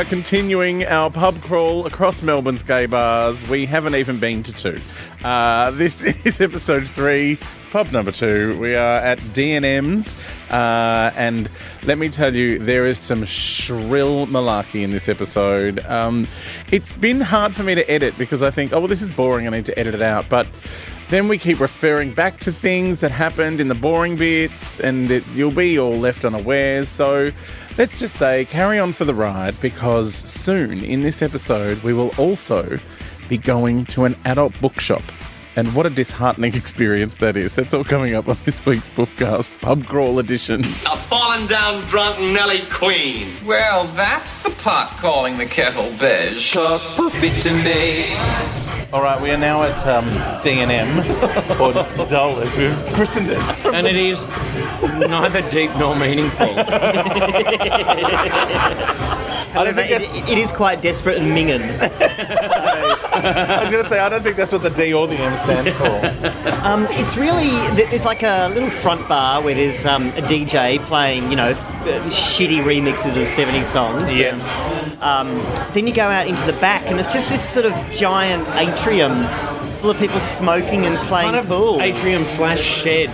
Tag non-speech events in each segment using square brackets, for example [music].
are continuing our pub crawl across Melbourne's gay bars. We haven't even been to two. Uh, this [laughs] is episode three, pub number two. We are at D&M's, uh, and let me tell you, there is some shrill malarkey in this episode. Um, it's been hard for me to edit because I think, oh, well, this is boring. I need to edit it out, but. Then we keep referring back to things that happened in the boring bits, and it, you'll be all left unawares. So let's just say carry on for the ride because soon in this episode we will also be going to an adult bookshop. And what a disheartening [laughs] experience that is. That's all coming up on this week's Bookcast Pub Crawl edition. A fallen down drunk Nelly Queen. Well, that's the pot calling the kettle beige. Talk to me. All right, we are now at um, D&M, or [laughs] Dole as we've christened it. and it is [laughs] neither deep nor meaningful. [laughs] I don't think It, that's, it is quite desperate and minging. [laughs] I was going to say, I don't think that's what the D or the M stands for. Um, it's really there's like a little front bar where there's um, a DJ playing, you know, uh, shitty remixes of 70 songs. yes. Um, then you go out into the back, and it's just this sort of giant atrium full of people smoking and playing kind of pool. atrium slash shed.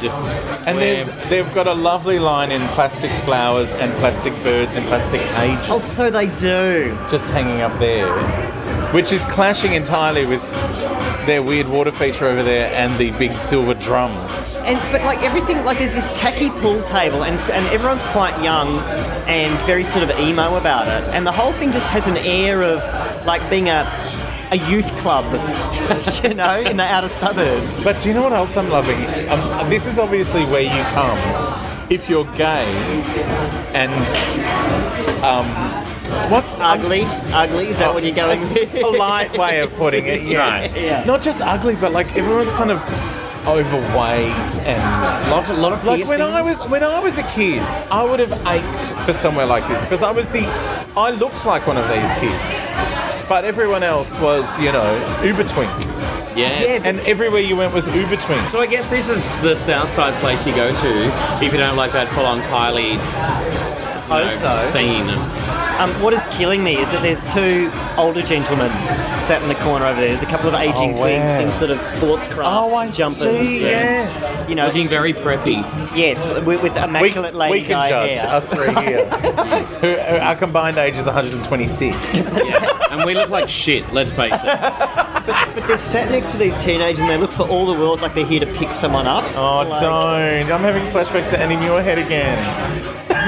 And they've, they've got a lovely line in plastic flowers and plastic birds and plastic cages Oh, so they do. just hanging up there, which is clashing entirely with their weird water feature over there and the big silver drums. And but like everything, like there's this tacky pool table, and and everyone's quite young and very sort of emo about it, and the whole thing just has an air of like being a a youth club, [laughs] you know, in the outer suburbs. But do you know what else I'm loving? Um, this is obviously where you come if you're gay and um, what's Ugly, ugly. Is that what you're going with? polite way of putting it? [laughs] Yeah. Right. Yeah. Not just ugly, but like everyone's kind of overweight and lot, a lot of like when I was when I was a kid, I would have ached for somewhere like this because I was the I looked like one of these kids, but everyone else was you know uber twink, Yes. and everywhere you went was uber twink. So I guess this is the south side place you go to if you don't like that full on Kylie suppose so. scene. Um, what is killing me is that there's two older gentlemen sat in the corner over there. There's a couple of aging Oh, twins wow. in sort of sports crafts, Oh, I jumpers. see, and, yeah. You know, Looking very preppy. yes, with, with We, immaculate lady we can guy judge hair. us three here. [laughs] who, who- our combined age is 126. Yeah. and we look like shit, let's face it. But they're sat next to these teenagers and they look for all the world like they're here to pick someone up. Oh, Like- don't! I'm having flashbacks to Andy Muirhead again.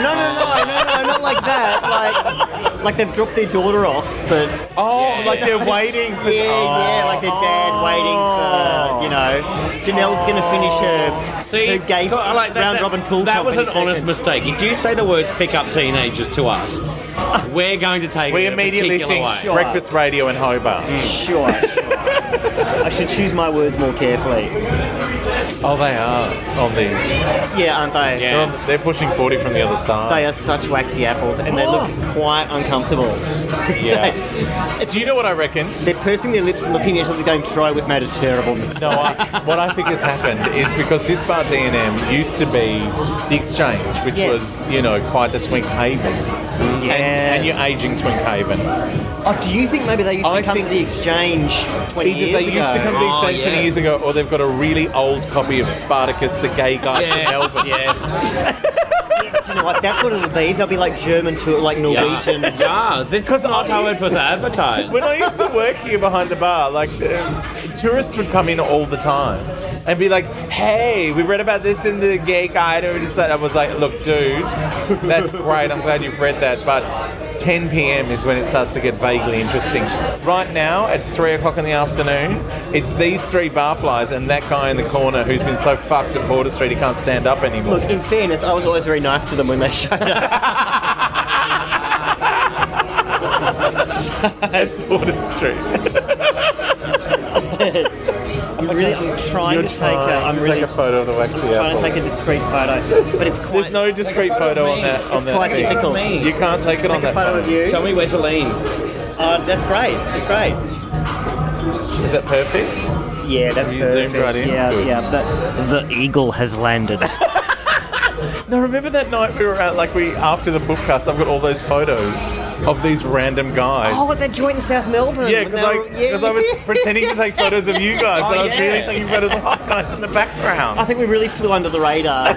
No, no, no, no, no, not like that. Like, like they've dropped their daughter off, but Oh, like they're waiting for. yeah, oh. yeah, like their dad waiting for, you know, Janelle's gonna finish her, See, her gay I like that- round robin pool. That was an company honest mistake. If you say the words pick up teenagers to us, we're going to take We it a immediately particular think way. breakfast radio in Hobart. Sure, sure. I should choose my words more carefully. Oh, they are oh, on the. Yeah, aren't they? Yeah. They're, on- they're pushing 40 from the other side. They are such waxy apples, and they look oh. quite uncomfortable. Yeah. It's, [laughs] Do you know what I reckon? they're pursing their lips and looking at each other, they're going, "Try, we've made a terrible mistake." No, I, what I think has happened is because this bar D&M used to be the Exchange, which Yes. was, you know, quite the twink haven. And, and your aging twink haven. Oh, do you think maybe they used to I come to the exchange 20 Either years they ago? used to come to the Oh, Exchange 20 yeah. years ago, or they've got a really old copy of Spartacus, the gay guy from Yes, Melbourne. yes. Do you know what? That's what it'll be. They'll be like German to like Norwegian. Yeah, this is not how it was advertised. When I used to work here behind the bar, like um, tourists would come in all the time, and be like, "Hey, we read about this in the gay guide." And I was like, "Look, dude, that's [laughs] great. I'm glad you've read that, but." 10 p.m. is when it starts to get vaguely interesting. Right now, at 3 o'clock in the afternoon, it's these three barflies and that guy in the corner who's been so fucked at Border Street he can't stand up anymore. Look, in fairness, I was always very nice to them when they [laughs] showed up. [laughs] at Border Street. I'm really, I'm trying to take a, I'm to really take a photo of the waxy trying apple. to take a discreet photo, but it's quite, There's no discreet photo on that. On it's that quite thing. difficult. You can't take it on that. Take a that photo of you. Tell me where to lean. Oh, that's great. That's great. Is that perfect? Yeah, that's You perfect. right in? Yeah, Good. yeah. The, the eagle has landed. [laughs] No, remember that night we were at like we after the bookcast. I've got all those photos of these random guys. oh, at that joint in South Melbourne. yeah, because I, were- yeah, 'cause I was pretending to take photos of you guys, but oh, I was yeah. really taking photos of hot guys in the background. I think we really flew under the radar.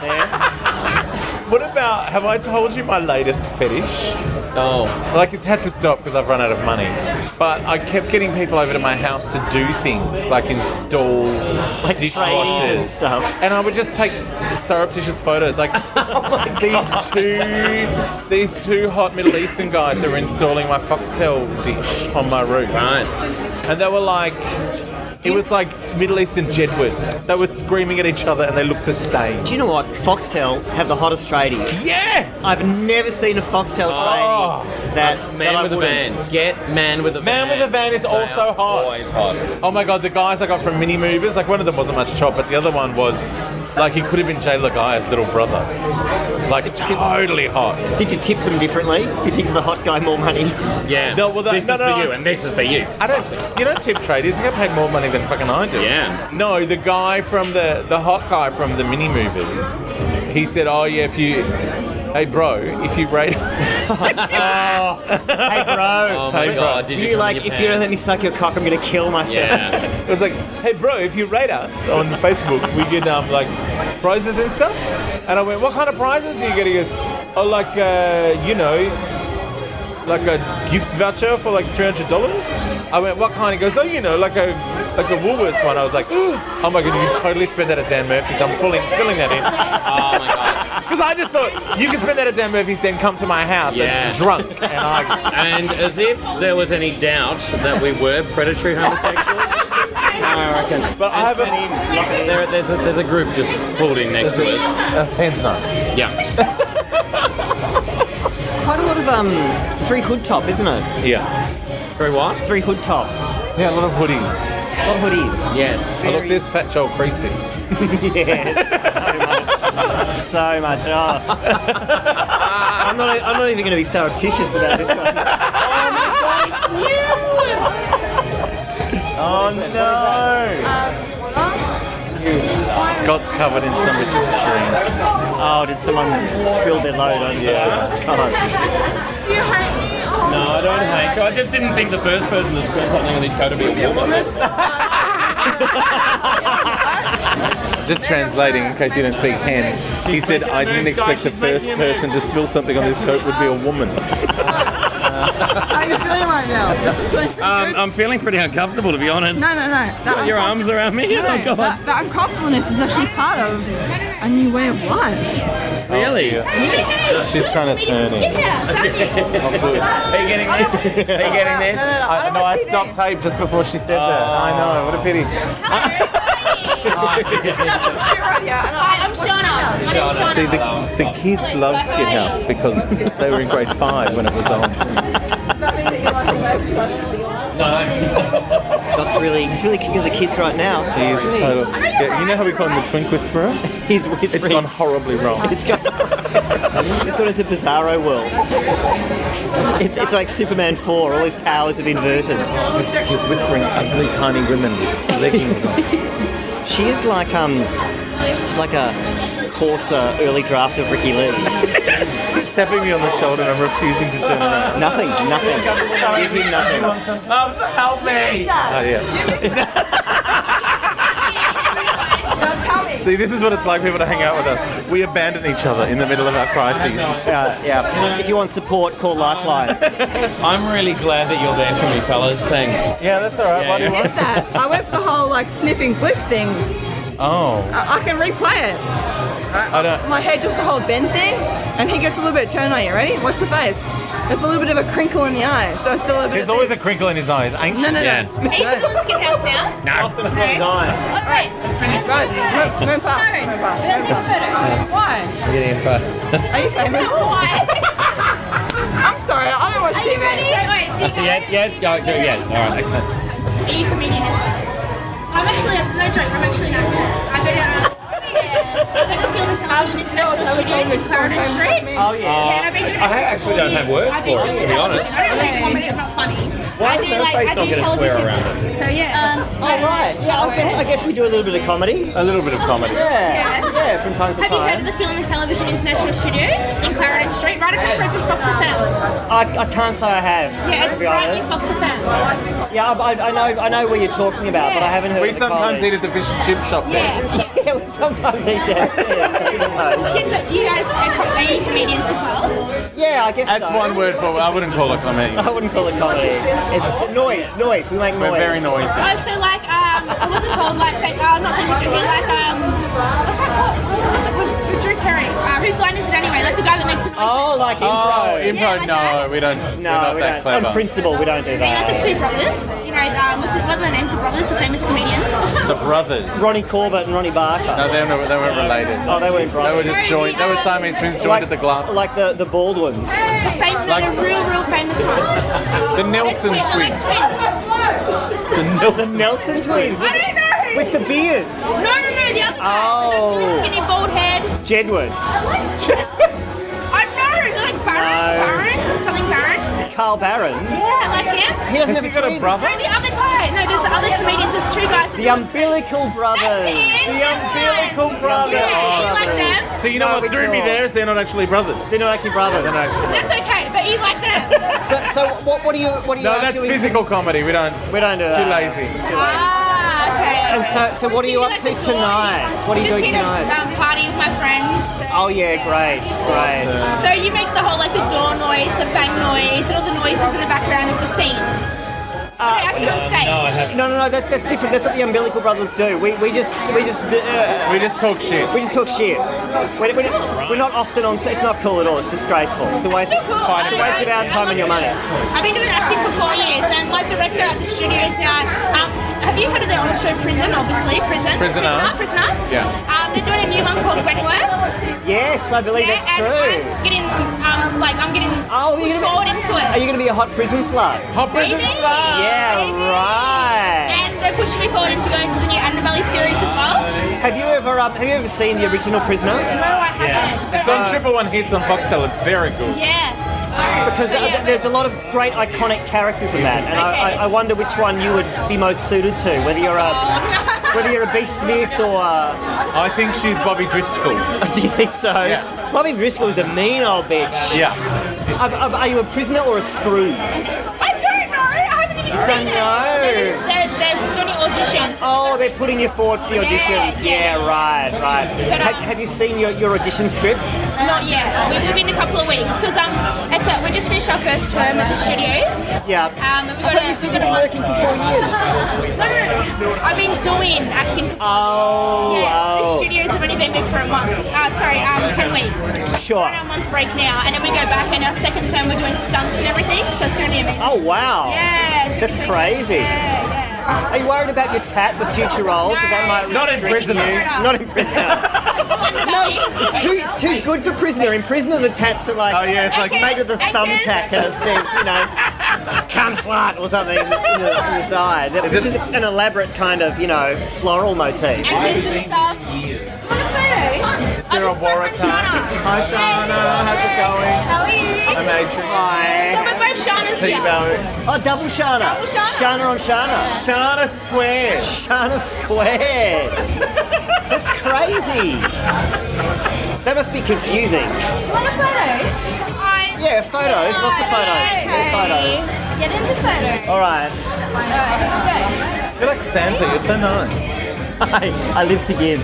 there. [laughs] What about? Have I told you my latest fetish? Oh, Like it's had to stop because I've run out of money. But I kept getting people over to my house to do things like install Like trays and stuff. And I would just take surreptitious photos, like [laughs] these two, these two hot Middle Eastern guys that were installing my Foxtel dish on my roof, right. and they were like, it was like Middle Eastern Jedward. They were screaming at each other, and they looked the same. Do you know what? Foxtel have the hottest tradies. Yes, I've never seen a Foxtel Oh. tradie that, that Man I with a wouldn't. van. Get man with a van. Man with a van is They also are hot. Always hot. Oh my god, the guys I got from Mini Movers, like one of them wasn't much chop, but the other one was like he could have been Jay Laga'aia's little brother. Like totally hot. Did you tip them differently? Did you give the hot guy more money? Yeah. No, well, that- this no, is no, for no. you, and this is for you. I don't you don't tip tradies, you get paid more money than fucking I do. Yeah. No, the guy from the the hot guy from the mini movies. he said, Oh yeah, if you Hey bro, if you rate [laughs] Hey, bro. Oh my Hey, god, bro. did you, you like, in your if you don't let me suck your cock, I'm gonna kill myself. Yeah. [laughs] It was like, hey bro, if you rate us on Facebook, we get um like prizes and stuff. And I went, what kind of prizes do you get? He goes, oh like uh, you know, like a gift voucher for like three hundred dollars. I went, what kind? He goes, oh you know, like a like a Woolworths one. I was like, [gasps] oh my god, you can totally spend that at Dan Murphy's. I'm filling filling that in Oh my god. Because I just thought you can spend that at Dan Murphy's, then come to my house Yeah. and drunk and I. And as if there was any doubt that we were predatory homosexuals. I reckon. But I have a, There, there's, a, there's a group just pulled in next to us. a fans night. Yeah. [laughs] Quite a lot of um, three hood top, isn't it? Yeah, Through what? Three hood top. yeah, a lot of hoodies. A lot of hoodies. Yes. Oh, look, there's Fat Joel Creasey. [laughs] yes, so [laughs] much. [laughs] So much. Oh. [laughs] I'm not. I'm not even going to be surreptitious about this one. Oh my god! You. Oh no! Scott's covered in some drink. Oh, did someone spill their load on Yes. [laughs] Oh. Do you hate me? Oh, No, I don't hate you. I just didn't think the first person to spill something on his coat would be a woman. Just translating in case you don't speak hen. He said, I didn't expect the first person to spill something on this coat would be a woman. How are you feeling right now? This is feeling pretty Um. I'm feeling pretty uncomfortable, to be honest. no, no, no. That Your arms around me? No, Oh, God. that, that uncomfortableness is actually part of a new way of life. Really? She's trying to turn in. Oh, good. [laughs] Are you getting this? Are you getting No, this? no, no. I, don't no, I stopped tape just before she said that. I know, what a pity. That. Shit right. I know. I'm Shauna. My name's Shauna. See, the, the kids love Skithouse because they were in grade five when it was on. Does that mean that you like the best? Scott's really. He's really kicking the kids right now. He is isn't he? total. Yeah, you know how we call him the Twink Whisperer? He's It's whispering. gone horribly wrong. It's gone. it's gone into Bizarro world. It's, it's like Superman 4. All his powers have inverted. He's whispering ugly tiny women with leggings on. [laughs] She is like um, she's like a coarser early draft of Ricki-Lee. He's tapping me on the shoulder and I'm refusing to turn around. Nothing, nothing. Give him nothing. Oh, help me! Oh, yeah. Now tell me. See, this is what it's like people to hang out with us. We abandon each other in the middle of our crises. Yeah, yeah. If you want support, call Lifeline. I'm really glad that you're there for me, fellas. Thanks. Yeah, that's all right. Yeah, Why do you yeah. want? Missed that. I went for the whole like sniffing bliff thing Oh. I, I can replay it. I don't. My head does the whole bend thing, and he gets a little bit turned on you. Ready? Watch the face. There's a little bit of a crinkle in the eye, so it's still a little bit. There's of always a crinkle in his eyes. Ain't No, no, no. Yeah. [laughs] Are you still in skinheads now? Often it's not design. Oh, wait. Guys, move, move past. Move past. Let's take a photo. Why? I'm getting a photo. Are you [laughs] famous? Why? I'm sorry, I don't watch Are you TV. ready? Wait, do you Yes, yes, go, go, yes. All right. Are you comedian as well? I'm actually, no joke, I'm actually not. I go to, I go to the Film and Television International Studios in Clarendon Street. Oh yeah. Yeah, and I've been doing I it for actually four don't have years. words I do for it, film to and be honest. television. I don't do comedy, I'm not funny. Why I does do like, face I not do get a square television. around it? So yeah. Um, Oh right. Yeah. I guess I guess we do a little bit of comedy. A little bit of comedy. Yeah. Yeah. From time to time. Have you heard time. of the Film and Television International Studios in Clarendon Street, right across the road from Fox FM? I, I can't say I have. Yeah, it's to be right near honest. Fox FM. Yeah, I, I know I know what you're talking about, but I haven't heard. We of the sometimes eat at the fish and chip shop there. Yeah. [laughs] Yeah, we sometimes eat downstairs. I suppose. Since you guys are, com- are you comedians as well? Yeah, I guess That's so. one word for I wouldn't call it comedy. I wouldn't call it comedy. It's noise, noise. We make noise. We're very noisy. Oh, so like, um, what's it called? Like, like uh, not David like, um, what's that called? What's it called? With Uh, whose line is it anyway? Like the guy that makes it. Oh, like Oh, improv. improv? Yeah, like no, that. we don't. no, we're not we that don't. clever. On principle, we don't do They like the two brothers. You know, um, what's it, what are the names of brothers? The famous comedians. The brothers. Ronnie Corbett and Ronnie Barker. No, they were, they weren't related. Oh, they weren't brothers. They were just joined. They were Siamese twins joined like, at the glass. like the, the bald ones. The famous, Like- the real, real famous ones. The Nelson twins. twins. Like twins. The Nelson twins I don't know. With the beards. No, no, no, the other guy. Oh. Really skinny, bald head. Jedward. [laughs] I know, like Baron, No. Baron, something Baron. Carl Barron. Yeah, like him. He doesn't Has have he a got a brother? No, the other guy. No, there's the other comedians. There's two guys. The umbilical brothers. That's it. The umbilical brother. Yeah, you like brothers. them? So you know No, what we threw me there is they're not actually brothers. They're not actually brothers. That's okay, but you like them. So, so what, what do you what do you No, like that's doing? physical comedy. We don't. We don't do that. Too lazy. okay. And so, so what are you up to tonight? What are you Just doing tonight? To, um, party with my friends. Oh yeah, great, great. So you make the whole like the door noise, the bang noise, and all the noises in the background of the scene. Uh, acting on stage. No, No, no, no, that, that's different. That's what the umbilical brothers do. We, we just we just do, uh, We just talk shit. we just talk shit. We're, we're, we're not often on. It's not cool at all. It's disgraceful. It's a waste. so cool. It's a waste of our time and your money. I've been doing acting for four years, and my director at the studios now. Um, have you heard of the on show Prison? Obviously, Prison. Prisoner. Prisoner. Prisoner. Yeah. Um, they're doing a new one called Wentworth. Yes, I believe Yeah, that's and true. I'm getting, um, like I'm getting Oh, you're pushed gonna forward be, into it. are you going to be a hot prison slut? Hot prison Baby. slut. Yeah, Baby. right. And they're pushing me forward into going to the new Annabelle series as well. Have you ever um, have you ever seen the original Prisoner? No, I haven't. It's on Triple One Hits on Foxtel. It's very good. Yeah. Because So, yeah. there's a lot of great iconic characters in that, and Okay. I, I, I wonder which one you would be most suited to. Whether you're a whether you're a Bea Smith or uh, I think she's Bobby Driscoll. [laughs] do you think so? Yeah. Bobby Driscoll is a mean old bitch. Yeah. Are, are- are you a prisoner or a screw? I don't know. I haven't even Don't seen it. know. They're, they're, they're doing auditions. Oh, they're putting you forward for the auditions. yeah. Yeah, right, right. Have, have you seen your, your audition script? Not yet. We will be in a couple of weeks because um, it's a, we just finished our first term at the studios. Yeah. Um, and we I got thought you a, said we you've been working for four years. No, no, no. I've been doing acting. Oh, yeah, the oh. studios have only been big for a month. Uh, sorry, um, ten weeks. Sure. We're on our month break now, and then we go back, and our second term we're doing stunts and everything. So it's going to be amazing. Oh, wow. Yeah, That's crazy. Yeah. Are you worried about your tat with future roles? That that might Not in restrict Prisoner. you? Not in prisoner. [laughs] no, It's too, it's too good for prisoner. In prisoner, the tats are like, Oh, yeah, it's like- made with a thumbtack, and it says, you know, "come slut" or something in the, in the side. this it- is an elaborate kind of, you know, floral motif. and this and stuff. Do you a photo? There are this is my friend Warwick. Hi, Shauna. How's it going? How are you? I'm Adrian. Hi. So we're both Shauna's here. Oh, double Shana. Double Shana. Shana on Shana. Shauna Square. Shana squared. That's crazy. That must be confusing. Want a photo? Hi. Yeah, photos. Lots of photos. Yeah, photos. Get in the photo. All right. You're like Santa. You're so nice. I, [laughs] I live to give.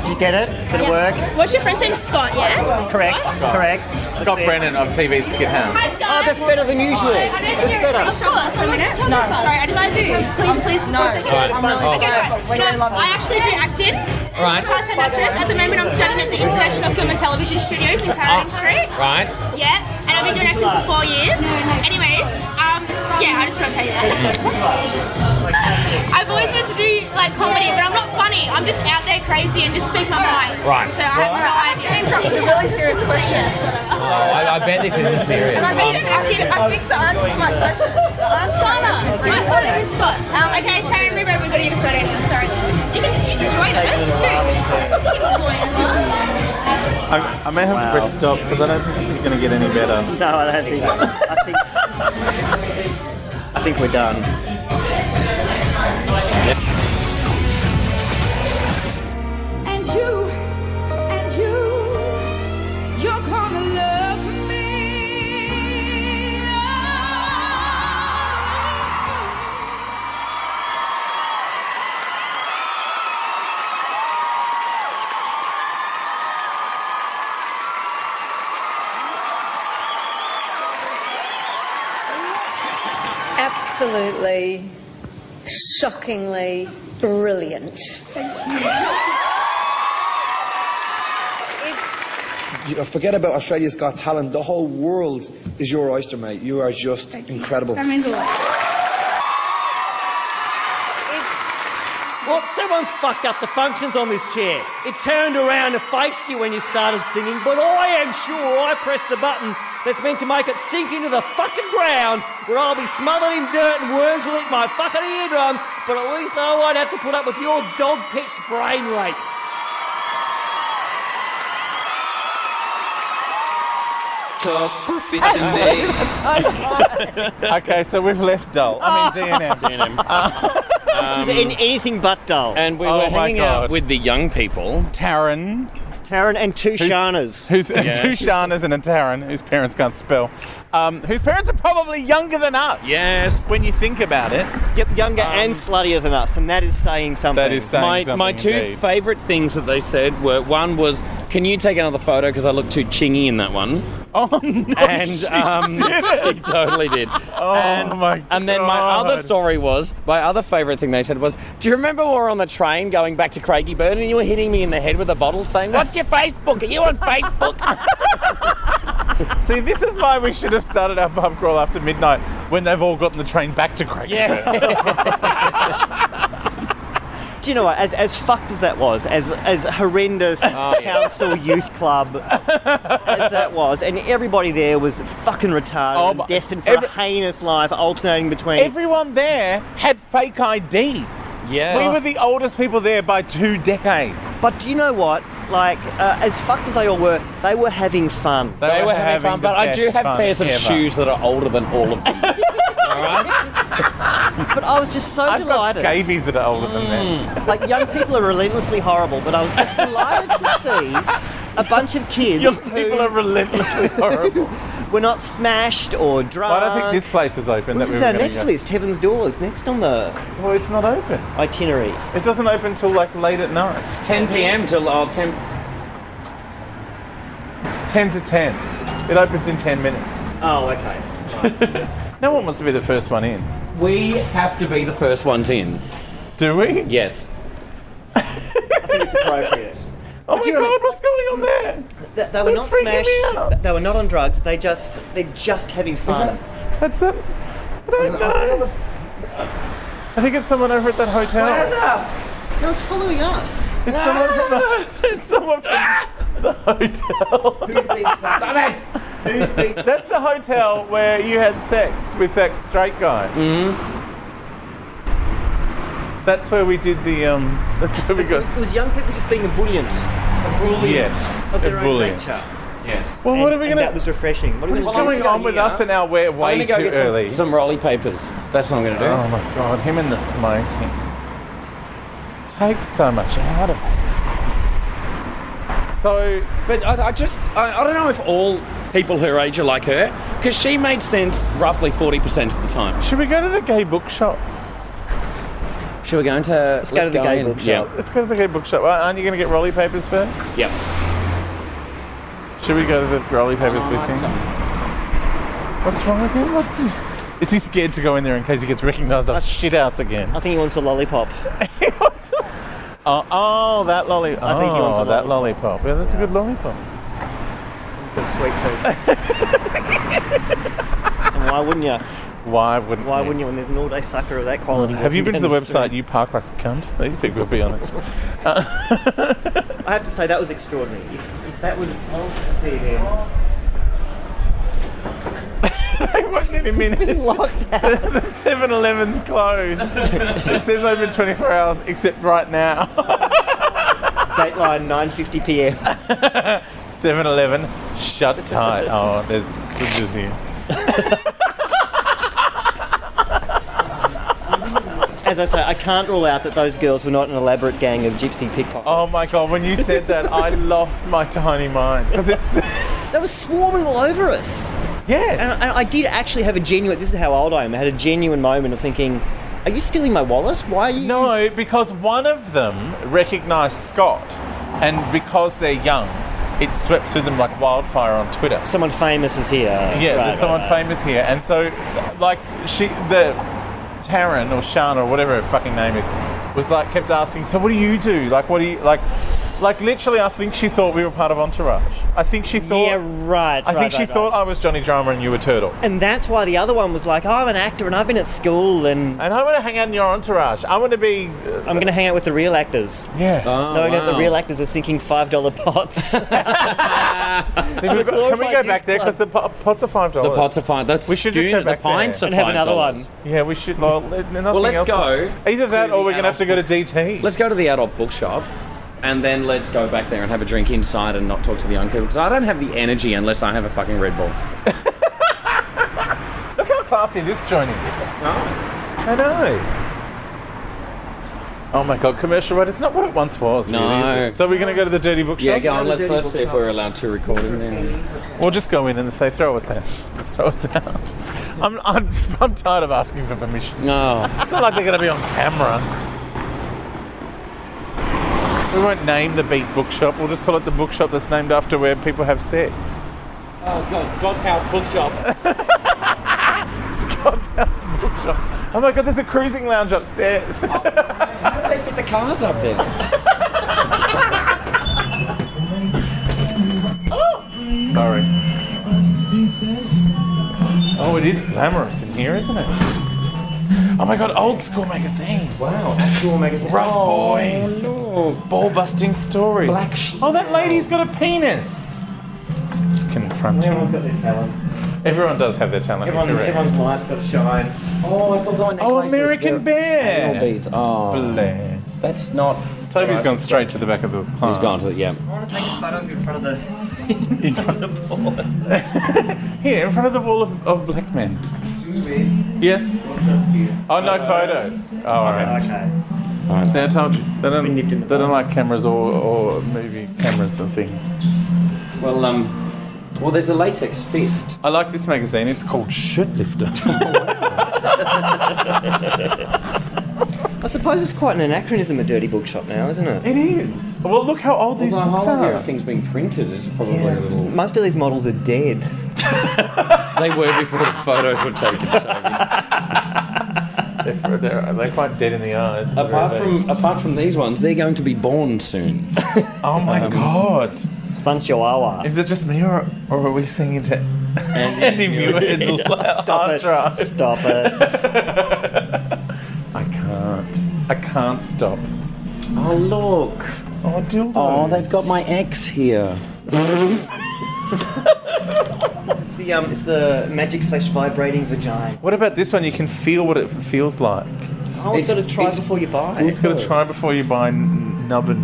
Did you get it? Did it work? What's your friend's name? Scott, yeah? Correct. Scott? Correct. Scott Brennan of TV's Ticket Hound. Hi, Scott. Oh, that's better than usual. I That's you're better. Of course, one minute. No, sorry, I just want to please, please, No, for a second. I'm really Okay, sorry. right. We really love I actually do acting. Right. I'm a part-time actress. At the moment, I'm studying at the International Film and Television Studios in Clarendon ah. Street. Right. Yeah, and I've been doing acting for four years. Anyways, yeah, I just want to tell you that. I've always wanted to do like comedy, but I'm not funny. I'm just out there crazy and just speak my mind. Right. So I have no idea. It's a really serious question. Oh, I, I bet this isn't serious. And I think, I think, I think the answer to my question, the answer to my question is really What funny. is Scott? Um, okay, Terry, remember we're going to get a photo now. Sorry. You can enjoy it. It's good. You can enjoy it. I, I may have to press stop because I don't think this is going to get any better. No, I don't think. so. I think. I think we're done. Absolutely, shockingly brilliant. You know, forget about Australia's Got Talent. The whole world is your oyster, mate. You are just incredible. That means a lot. Look, someone's fucked up the functions on this chair. It turned around to face you when you started singing, but I am sure I pressed the button that's meant to make it sink into the fucking ground where I'll be smothered in dirt and worms will eat my fucking eardrums, but at least I won't have to put up with your dog-pitched brain rape. Talk profit to me. [laughs] okay, so we've left Dull. I mean DNM. DNM. She's in anything but dull. And we Oh were hanging God. out with the young people. Taryn, Taryn and two Who's- Shanas. who's [laughs] Yeah. two Shanas and a Taryn, whose parents can't spell, um, whose parents are probably younger than us. Yes. When you think about it, Yep, younger and sluttier than us, and that is saying something. that is saying My, something my two indeed. favourite things that they said were one was, "Can you take another photo because I look too chingy in that one?" Oh no! and um, [laughs] she totally did. Oh and, my And then my other story was my other favourite thing they said was, "Do you remember we were on the train going back to Craigieburn and you were hitting me in the head with a bottle, saying, "What's your Facebook? Are you on Facebook?" [laughs] See, this is why we should have started our pub crawl after midnight when they've all gotten the train back to Craig. [laughs] Do you know what? As, as fucked as that was, as as horrendous Oh, yeah. council youth club as that was, and everybody there was fucking retarded, Oh, and destined for every- a heinous life, alternating between. Everyone there had fake ID. yeah. We were the oldest people there by two decades. but do you know what? Like, uh, as fucked as they all were, they were having fun. they were having fun, but I do have fun pairs of ever. shoes that are older than all of them. [laughs] all right. But I was just so delighted. I've got delighted. scabies that are older than Mm. them. Like, young people are relentlessly horrible, but I was just delighted to see a bunch of kids Young who people are relentlessly [laughs] horrible. we're not smashed or drunk. Well, I don't think this place is open. This that we is our next go. list, Heaven's Doors, next on the Well, it's not open. itinerary. It doesn't open till like late at night. 10 p.m. till uh, 10. It's 10 to 10. It opens in 10 minutes. Oh, okay. [laughs] No one wants to be the first one in. We have to be the first ones in. Do we? Yes. I think it's appropriate. Oh my god, remember- what's going on there? They, they were That's not smashed. out. They were not on drugs. They just they're just having fun. That's it. I don't know. I think it's someone over at that hotel. No, it's following us. It's someone from the. [laughs] It's someone from the [laughs] hotel. Who's being fucked? Who's being That's the hotel where you had sex with that straight guy. Mm-hmm. That's where we did the um. That's where we got. It was young people just being ebullient Yes, of their own ebullient. nature. Yes. Well, what are we gonna? That was refreshing. What are we What's gonna do? on with us and our we're I'm way gonna go too get some, early? some rolly papers. That's what I'm gonna do. Oh my god, him and the smoking takes so much out of us. So, But I, I just, I, I don't know if all people her age are like her, because she made sense roughly 40% of the time. should we go to the gay bookshop? Should we go into? Let's, go to the gay in. bookshop. Yeah. Let's go to the gay bookshop. Well, Aren't you going to get rolly papers first? Yep. Should we go to the rolly papers Oh, with him? What's wrong with him? What's his... Is he scared to go in there in case he gets recognised as Skithouse again? I think he wants a lollipop. [laughs] Oh, oh that lolly. I think he wants a oh, that lollipop. Yeah, that's a good lollipop. He's got a sweet tooth. and why wouldn't you? Why wouldn't Why you? wouldn't you when there's an all-day sucker of that quality? Have you been to the down website? You Park Like a Cunt? These people will be on it. [laughs] I have to say that was extraordinary. If, if that was, dear. [laughs] they won't in a minute. locked [laughs] out. the 7 Eleven's closed. it says open 24 hours except right now. Dateline 9:50 p.m. 7 Eleven, shut tight. Oh, there's scissors here. As I say, I can't rule out that those girls were not an elaborate gang of gypsy pickpockets. Oh my god, when you said that, I lost my tiny mind. Because it's. [laughs] They were swarming all over us. Yes. And, and I did actually have a genuine. This is how old I am. I had a genuine moment of thinking, "Are you stealing my wallet? Why are you?" No, because one of them recognised Scott, and because they're young, it swept through them like wildfire on Twitter. Someone famous is here. Yeah, Right, there's right, someone right. famous here, and so like she, the Taryn or Shana or whatever her fucking name is, was like kept asking. So what do you do? Like what do you like? Like literally, I think she thought we were part of Entourage. I think she thought. Yeah, right. I think right, she right, thought. I was Johnny Drama and you were Turtle. And that's why the other one was like, oh, I'm an actor and I've been at school and And I want to hang out in your entourage. I want to be. Uh, I'm going to hang out with the real actors. Yeah. Oh, Knowing that the real actors are sinking $5 pots. [laughs] [laughs] See, we've got- can we go back there because the pots are five dollars. The pots are fine. That's We should just go back the pints there. And have another $5. Yeah, we should. Well, well let's go Either that, or we're gonna have to go to DT. Let's go to the adult bookshop. And then let's go back there and have a drink inside and not talk to the young people because I don't have the energy unless I have a fucking Red Bull. [laughs] Look how classy this joint is. Nice. I know. Oh my god, commercial, but it's not what it once was. Really, No. is it? So we're gonna go to the dirty bookshop. Yeah, go on. Let's let's see if we're allowed to record in there. We'll just go in and if they throw us out, [laughs] throw us out. I'm, I'm, I'm tired of asking for permission. No. It's not like they're going to be on camera. We won't name the beat bookshop. We'll just call it the bookshop that's named after where people have sex. Oh god, Scott's House Bookshop. [laughs] Scott's House Bookshop. Oh my god, there's a cruising lounge upstairs. Oh, how do they fit the cars up there? Oh. [laughs] Sorry. Oh, it is glamorous in here, isn't it? Oh my god, old school magazine. Wow, actual magazine. Rough Oh, boys. no. Ball busting stories. Black sheep. Oh, that lady's got a penis. Just confront Everyone's him. got their talent. Everyone does have their talent. Everyone, everyone's life's got to shine. Oh, I thought they were Oh. American They're Bear. beads. Oh, Bless. that's not. Toby's Right. gone straight to the back of the class. He's gone to the yeah. I want to take a photo of you in front of the, [laughs] In front of the board. [laughs] Here, in front of the wall of, of black men. Yes? Oh, no photos. Oh, alright. Okay. See, I told you. They don't, been nipped in they don't like cameras or, or movie cameras and things. Well, um, well, there's a latex fist. I like this magazine. It's called Shirt Lifter. [laughs] I suppose it's quite an anachronism, a dirty bookshop now, isn't it? it is. Well, look how old these Well, the books whole idea are. of things being printed is probably a little. Most of these models are dead. They were before the photos were taken. They're, they're, they're quite dead in the eyes. apart from amazed. apart from these ones, they're going to be born soon. [laughs] Oh my um, god. Stunt Chihuahua. Is it just me or, or are we singing to Andy, Muirhead's [laughs] Stop it. outro? Stop it. I can't. I can't stop. Oh look! Oh, dildo. Oh, they've got my ex here. [laughs] It's the, um, it's the magic flesh vibrating vagina. What about this one? You can feel what it feels like. Oh, it's, It's- got to try it's- before you buy. You've got to try before you buy n- nubbin.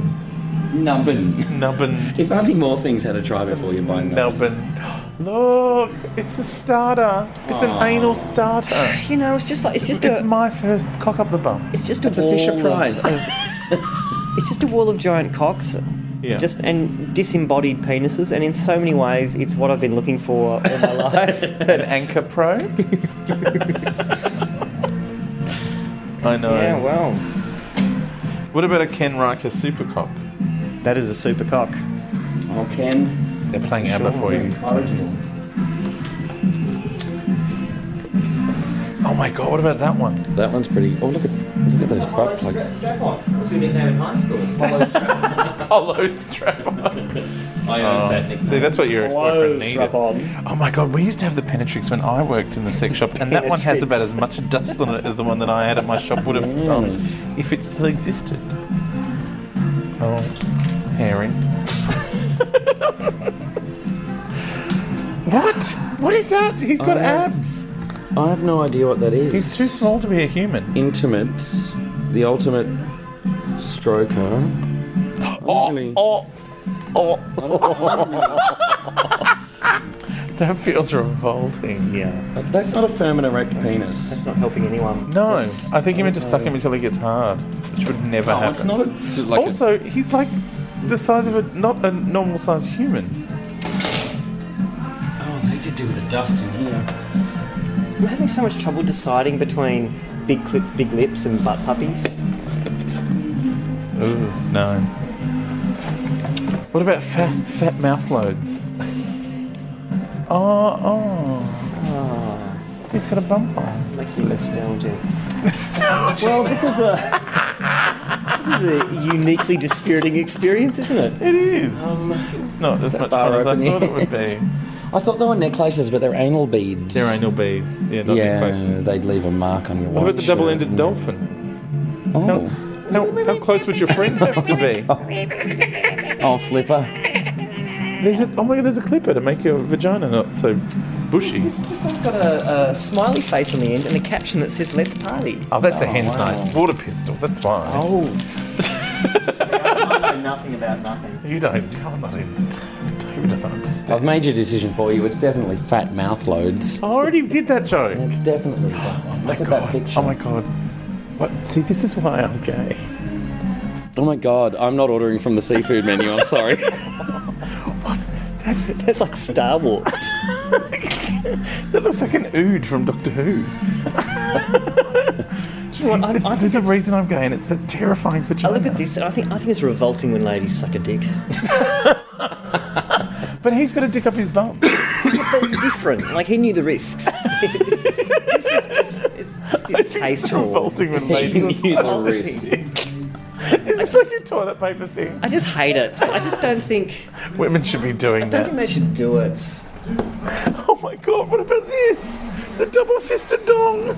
Nubbin. Nubbin. If only more things had a try before you buy nubbin. Nubbin. Look, it's a starter. It's an anal starter. You know, it's just like it's just it's a, my first cock up the bum. it's just a It's a Fisher of- Price. [laughs] it's just a wall of giant cocks. Yeah. Just and disembodied penises, and in so many ways, it's what I've been looking for all my [laughs] life. An anchor probe. [laughs] I know. yeah, well, What about a Ken Ryker supercock? That is a super cock. Oh, Ken. They're playing ABBA for you. Oh my god, what about that one? That one's pretty. Oh, look at look at those butt plugs. Strap on. What's your nickname in high school? [laughs] Hollow strap on. [laughs] I Oh, that nickname. see, that's what your ex-boyfriend needed. strap on. Oh my god, we used to have the Penetrix when I worked in the sex shop, and that one has about as much dust on it as the one that I had at my shop would have mm. done if it still existed. Oh, Harry. [laughs] what? What is that? He's got I abs. I have no idea what that is. He's too small to be a human. Intimate, the ultimate stroker. Oh, oh, oh. [laughs] that feels revolting. Yeah. That's not a firm and erect penis. That's not helping anyone. No, I think he meant to suck him until he gets hard, which would never oh, No, happen. it's not a- it's like a- also, he's like the size of a not a normal sized human. Oh, they could do with the dust in here. I'm having so much trouble deciding between big clips, big lips, and butt puppies. Ooh, no. What about fat fat mouth loads? [laughs] Oh, oh. He's got a bump on. Makes me nostalgic. Well, this is a this is a uniquely dispiriting experience, isn't it? It is. Um, It's not as that much bar fun as I open thought it would be. [laughs] I thought they were necklaces, but they're anal beads. They're anal beads. Yeah, not yeah, necklaces. they'd leave a mark on your What about the double-ended shirt. dolphin? Oh. How, how close would your friend have to be? [laughs] oh, flipper. There's a, oh my god, there's a clipper to make your vagina not so bushy. This, this one's got a, a smiley face on the end and a caption that says "Let's party." Oh, that's a Oh, hen's wow. night. Water pistol, that's why. Oh. [laughs] I know nothing about nothing. You don't, you're not in. Who doesn't understand? I've made your decision for you. It's definitely fat mouth loads. I already did that joke. It's definitely that [gasps] one. Oh my Look at god. that picture. Oh my god. What? See, this is why I'm gay. Oh my god, I'm not ordering from the seafood menu. I'm sorry. [laughs] That's like Star Wars. [laughs] That looks like an ood from Doctor Who. [laughs] See, what, I- there's, I there's a reason I'm gay, and it's that terrifying for children. I look at this and I think I think it's revolting when ladies suck a dick. But he's got to dick up his bum. but it's different. Like he knew the risks. this, this is just it's just distasteful. revolting when ladies knew the Revolting. Risk. Is like a toilet paper thing? I just hate it. I just don't think Women should be doing that. I don't that. think they should do it. Oh my god, what about this? The double fisted dong.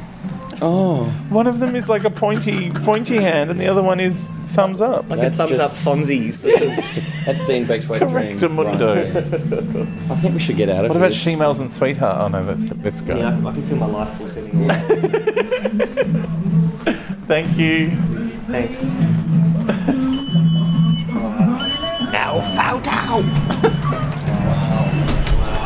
Oh, One of them is like a pointy pointy hand and the other one is thumbs up. Like That's a thumbs just- up Fonzie. Sort [laughs] of. that's Dean Beck's wet dream. Correctamundo. Right. I think we should get out of it. What here. about Shemales and Sweetheart? Oh no, let's. Let's go. Yeah, I can feel my life force setting [laughs] off. Thank you. Thanks. Photo.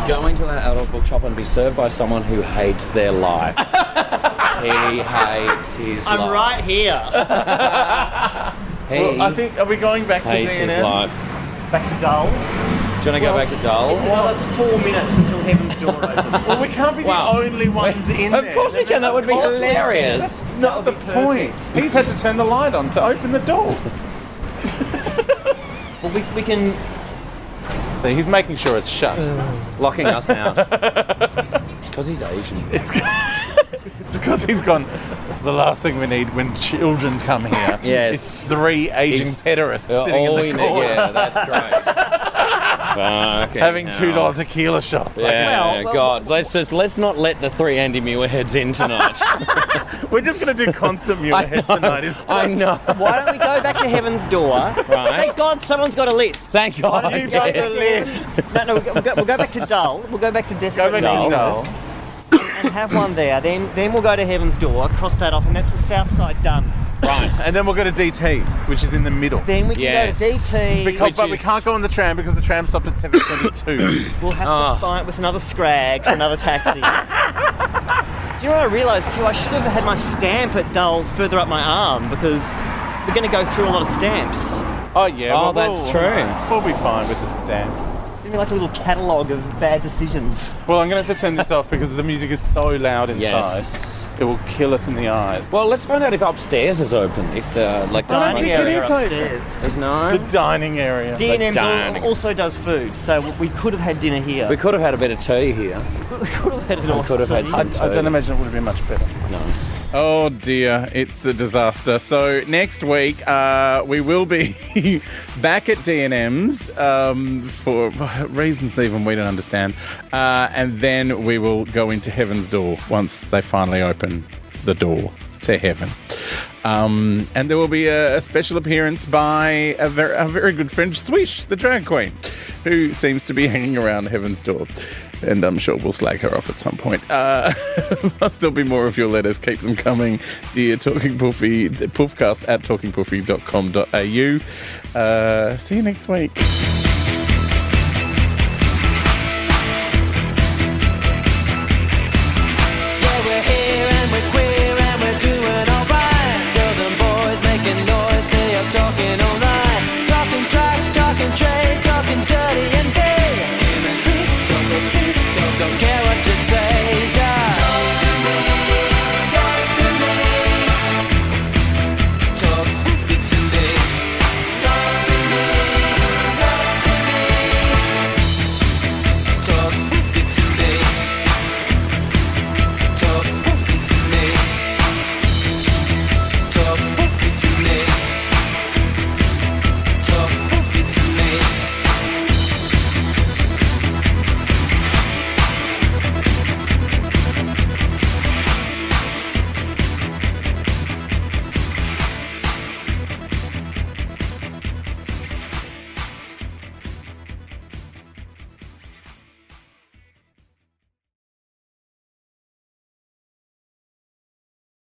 Go into that adult bookshop and be served by someone who hates their life. [laughs] he hates his I'm life. right here. [laughs] He Well, I think are we going back to hates his DNN? life. Back to Dull. Do you want to go back to Dull? It's another four minutes until Heaven's Door [laughs] opens. Well, we can't be Wow. the only ones in there. Of course we can. That would be course we can. hilarious. Not the point. He's had to turn the light on to open the door. well, we, we can. So he's making sure it's shut. Locking us out. [laughs] it's because he's Asian. It's [laughs] because he's gone. The last thing we need when children come here Yes. is three aging He's- pederasts sitting in we the need- corner yeah, that's great. [laughs] Ah, [laughs] Fucking having hell. two dollar tequila shots. Like, Yeah, Well, well, God, let's just let's not let the three Andy Muirheads in tonight. [laughs] we're just gonna do constant Muirhead [laughs] tonight. Is I know. Why don't we go back to Heaven's Door? Right. Thank God someone's got a list. Thank God. you yes. got the list. No, no, we'll go, we'll go, back to Dull. We'll go back to Desperate Go back to Dull. Dull. and have one there. Then, then we'll go to Heaven's Door, cross that off, and that's the south side done. Right. And then we'll go to DT's, which is in the middle. Then we can Yes. go to DT. Because, Which but we is- can't go on the tram because the tram stopped at 7.22. [coughs] We'll have Ah. to fight with another scrag for another taxi. [laughs] Do you know what I realised too? I should have had my stamp at Dull further up my arm because we're going to go through a lot of stamps. oh, yeah. Oh, well, that's we'll- true. We'll be fine with the stamps. It's going to be like a little catalogue of bad decisions. Well, I'm going to have to turn this off because the music is so loud inside. Yes. It will kill us in the eyes. Well, let's find out if upstairs is open. If the like the dining area is upstairs. There's no. The dining area. D&M's also does food, so we could have had dinner here. We could have had a bit of tea here. [laughs] we could have had an We could have had awesome- some I don't imagine it would have been much better. No. Oh dear, it's a disaster. So next week uh, we will be [laughs] back at D&M's um, for [laughs] reasons that even we don't understand, uh, and then we will go into Heaven's Door once they finally open the door to heaven. Um, and there will be a, a special appearance by a very, a very good friend, Swish, the drag queen, who seems to be hanging around Heaven's Door. And I'm sure we'll slag her off at some point. Uh, plus, [laughs] there'll be more of your letters. Keep them coming. Dear Talking Poofy, the poofcast at talkingpoofy.com.au. Uh, see you next week.